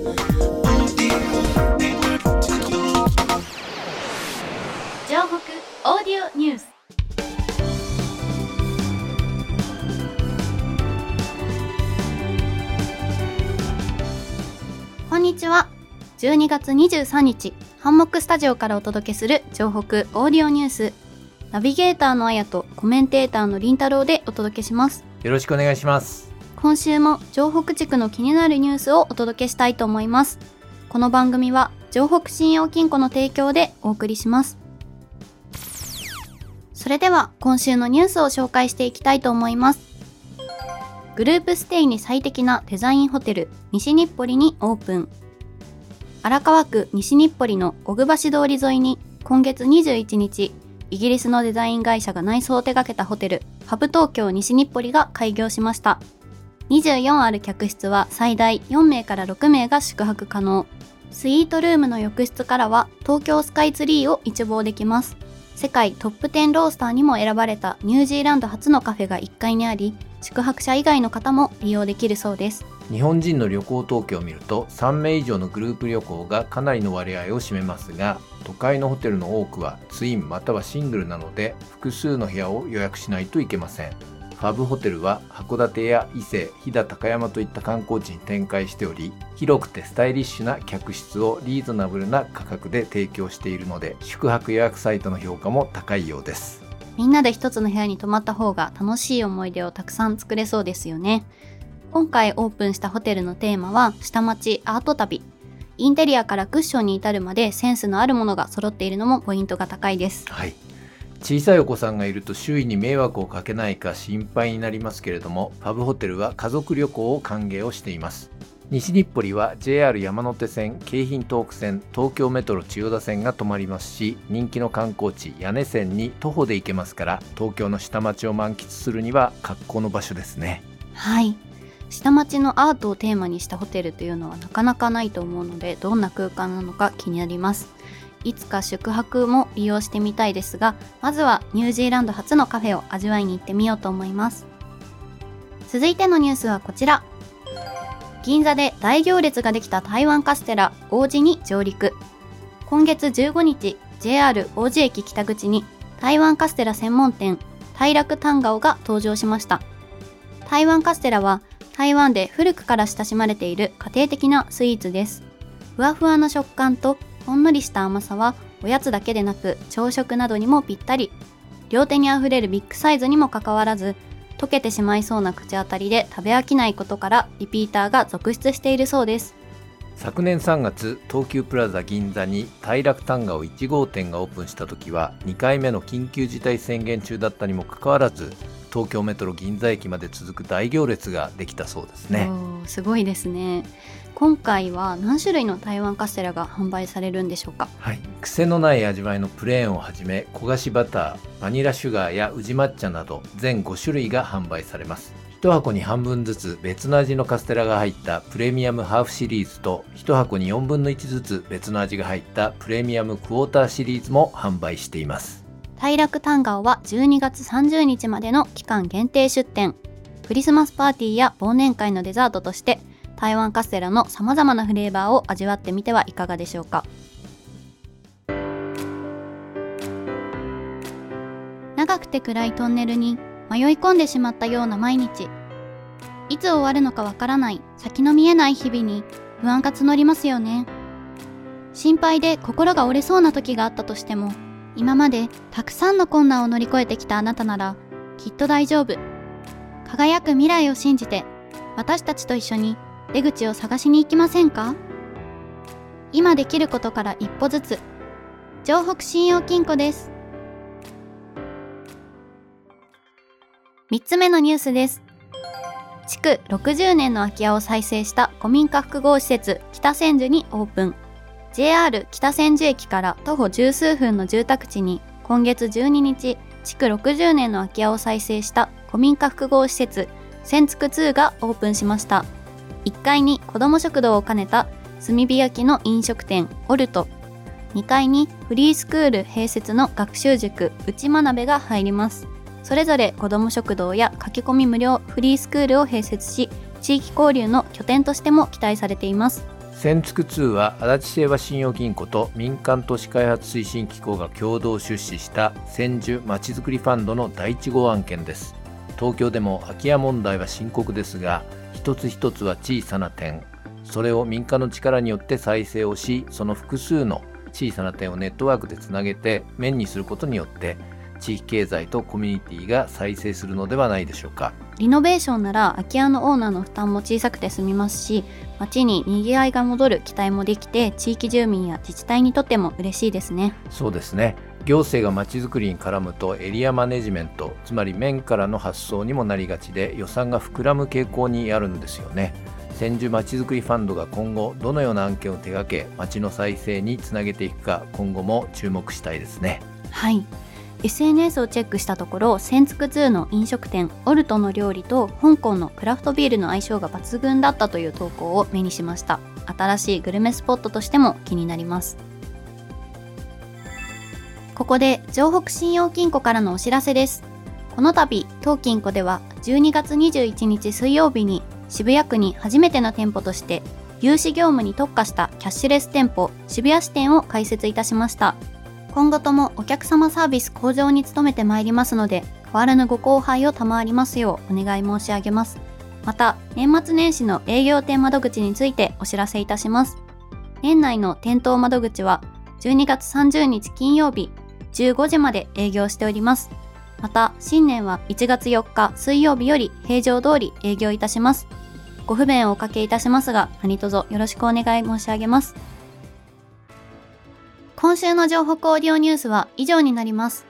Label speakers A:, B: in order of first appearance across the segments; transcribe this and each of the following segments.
A: オーディオニュース。こんにちは。12月23日ハンモックスタジオからお届けする城北オーディオニュース。ナビゲーターのあやとコメンテーターのりんたろうでお届けします。
B: よろしくお願いします
A: 今週も城北地区の気になるニュースをお届けしたいと思います。この番組は城北信用金庫の提供でお送りします。それでは今週のニュースを紹介していきたいと思います。グループステイに最適なデザインホテル西日暮里にオープン。荒川区西日暮里の小久橋通り沿いに今月21日イギリスのデザイン会社が内装を手掛けたホテルハブ東京西日暮里が開業しました。24ある客室は最大4名から6名が宿泊可能。スイートルームの浴室からは東京スカイツリーを一望できます。世界トップ10ロースターにも選ばれたニュージーランド初のカフェが1階にあり宿泊者以外の方も利用できるそうです。
B: 日本人の旅行統計を見ると3名以上のグループ旅行がかなりの割合を占めますが都会のホテルの多くはツインまたはシングルなので複数の部屋を予約しないといけません。ファブホテルは函館や伊勢、飛騨高山といった観光地に展開しており広くてスタイリッシュな客室をリーズナブルな価格で提供しているので宿泊予約サイトの評価も高いようです。
A: みんなで一つの部屋に泊まった方が楽しい思い出をたくさん作れそうですよね。今回オープンしたホテルのテーマは下町アート旅。インテリアからクッションに至るまでセンスのあるものが揃っているのもポイントが高いです。
B: はい小さいお子さんがいると周囲に迷惑をかけないか心配になりますけれどもパブホテルは家族旅行を歓迎をしています。西日暮里は JR 山手線京浜東北線東京メトロ千代田線が止まりますし人気の観光地屋根線に徒歩で行けますから東京の下町を満喫するには格好の場所ですね。
A: はい。下町のアートをテーマにしたホテルというのはなかなかないと思うのでどんな空間なのか気になります。いつか宿泊も利用してみたいですがまずはニュージーランド初のカフェを味わいに行ってみようと思います。続いてのニュースはこちら。銀座で大行列ができた台湾カステラ王子に上陸。今月15日 JR 王子駅北口に台湾カステラ専門店大楽タンガオが登場しました。台湾カステラは台湾で古くから親しまれている家庭的なスイーツです。ふわふわな食感とほんのりした甘さはおやつだけでなく朝食などにもぴったり。両手にあふれるビッグサイズにもかかわらず溶けてしまいそうな口当たりで食べ飽きないことからリピーターが続出しているそうです。
B: 昨年3月東急プラザ銀座に大楽タンガオ1号店がオープンした時は2回目の緊急事態宣言中だったにもかかわらず東京メトロ銀座駅まで続く大行列ができたそうですね。
A: すごいですね今回は何種類の台湾カステラが販売されるんでしょうか？
B: はい。癖のない味わいのプレーンをはじめ焦がしバターバニラシュガーや宇治抹茶など全5種類が販売されます。1箱に半分ずつ別の味のカステラが入ったプレミアムハーフシリーズと1箱に4分の1ずつ別の味が入ったプレミアムクォーターシリーズも販売しています。
A: 大楽タンガオは12月30日までの期間限定出店。クリスマスパーティーや忘年会のデザートとして台湾カステラの様々なフレーバーを味わってみてはいかがでしょうか。長くて暗いトンネルに迷い込んでしまったような毎日。いつ終わるのかわからない先の見えない日々に不安が募りますよね。心配で心が折れそうな時があったとしても今までたくさんの困難を乗り越えてきたあなたならきっと大丈夫。輝く未来を信じて私たちと一緒に出口を探しに行きませんか？今できることから一歩ずつ。城北信用金庫です。3つ目のニュースです。築60年の空き家を再生した古民家複合施設北千住にオープン。JR 北千住駅から徒歩十数分の住宅地に今月12日築60年の空き家を再生した古民家複合施設千津2がオープンしました。1階に子ども食堂を兼ねた炭火焼きの飲食店オルト。2階にフリースクール併設の学習塾内真鍋が入ります。それぞれ子ども食堂や駆け込み無料フリースクールを併設し地域交流の拠点としても期待されています。
B: 千つく2は足立清和信用金庫と民間都市開発推進機構が共同出資した千住まちづくりファンドの第1号案件です。東京でも空き家問題は深刻ですが一つ一つは小さな点。それを民間の力によって再生をしその複数の小さな点をネットワークでつなげて面にすることによって地域経済とコミュニティが再生するのではないでしょうか。
A: リノベーションなら空き家のオーナーの負担も小さくて済みますし街に賑わいが戻る期待もできて地域住民や自治体にとっても嬉しいですね。
B: そうですね行政がまちづくりに絡むとエリアマネジメントつまり面からの発想にもなりがちで予算が膨らむ傾向にあるんですよね。千住まちづくりファンドが今後どのような案件を手掛け街の再生につなげていくか今後も注目したいですね。
A: はい。SNS をチェックしたところ千つく2の飲食店オルトの料理と香港のクラフトビールの相性が抜群だったという投稿を目にしました。新しいグルメスポットとしても気になります。ここで城北信用金庫からのお知らせですこの度当金庫では12月21日水曜日に渋谷区に初めての店舗として融資業務に特化したキャッシュレス店舗渋谷支店を開設いたしました今後ともお客様サービス向上に努めてまいりますので、変わらぬご後輩を賜りますようお願い申し上げます。また、年末年始の営業店窓口についてお知らせいたします。年内の店頭窓口は12月30日金曜日15時まで営業しております。また、新年は1月4日水曜日より平常通り営業いたします。ご不便をおかけいたしますが、何卒よろしくお願い申し上げます。今週の情報オーディオニュースは以上になります。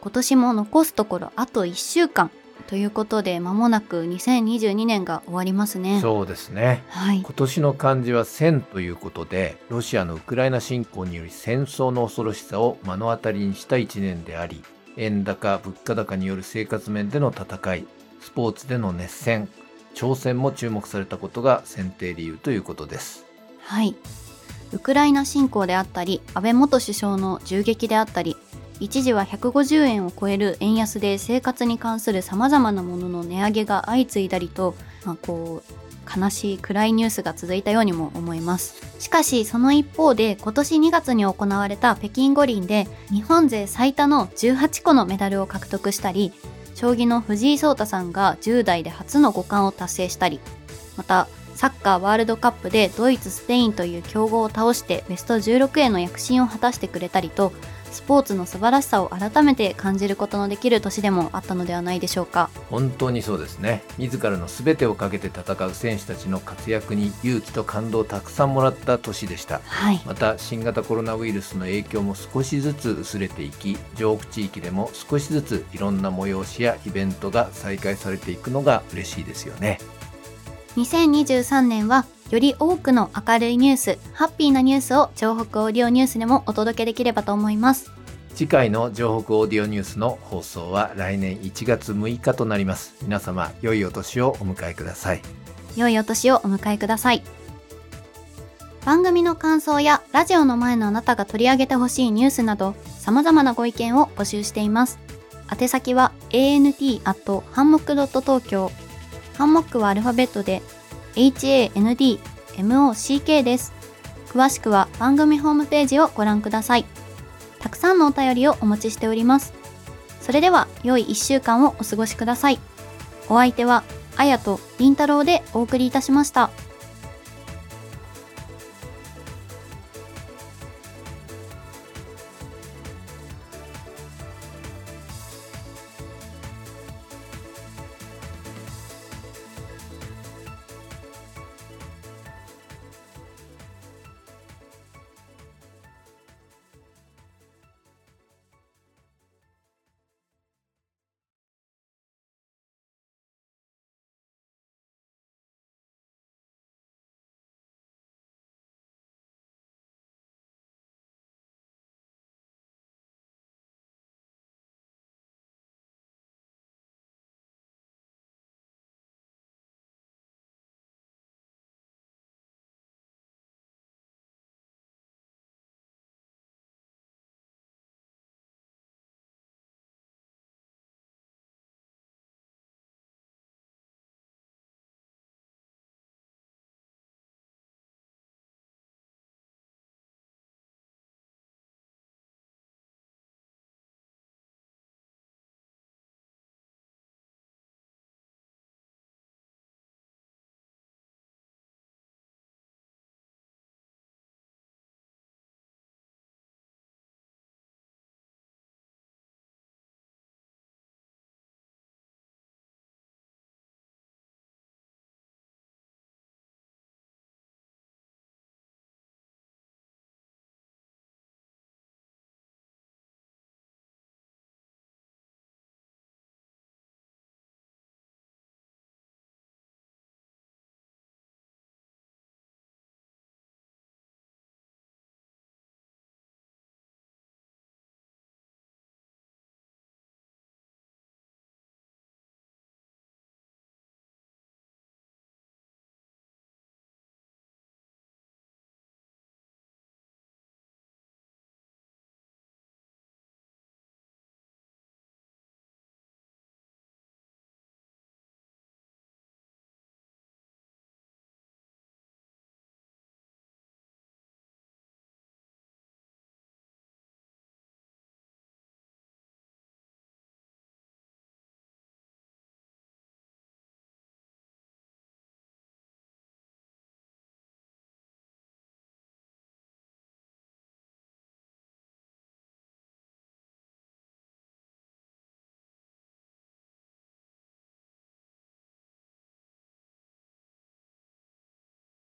A: 今年も残すところあと1週間ということで間もなく2022年が終わりますね。
B: そうですね。はい、今年の漢字は戦ということで、ロシアのウクライナ侵攻により戦争の恐ろしさを目の当たりにした1年であり、円高、物価高による生活面での戦い、スポーツでの熱戦、挑戦も注目されたことが選定理由ということです。
A: はい。ウクライナ侵攻であったり安倍元首相の銃撃であったり一時は150円を超える円安で生活に関するさまざまなものの値上げが相次いだりと、まあ、こう悲しい暗いニュースが続いたようにも思います。しかしその一方で今年2月に行われた北京五輪で日本勢最多の18個のメダルを獲得したり将棋の藤井聡太さんが10代で初の五冠を達成したりまたサッカーワールドカップでドイツ、スペインという強豪を倒してベスト16への躍進を果たしてくれたりとスポーツの素晴らしさを改めて感じることのできる年でもあったのではないでしょうか。
B: 本当にそうですね。自らの全てをかけて戦う選手たちの活躍に勇気と感動をたくさんもらった年でした、はい、また新型コロナウイルスの影響も少しずつ薄れていき上北地域でも少しずついろんな催しやイベントが再開されていくのが嬉しいですよね。
A: 2023年はより多くの明るいニュース、ハッピーなニュースを城北オーディオニュースでもお届けできればと思います。
B: 次回の城北オーディオニュースの放送は来年1月6日となります。皆様、良いお年をお迎えください。
A: 良いお年をお迎えください。番組の感想やラジオの前のあなたが取り上げてほしいニュースなど様々なご意見を募集しています。宛先は ant アットハンモックドット東京ハンモックはアルファベットで HANDMOCK です。詳しくは番組ホームページをご覧ください。たくさんのお便りをお待ちしております。それでは良い1週間をお過ごしください。お相手はあやとりんたろうでお送りいたしました。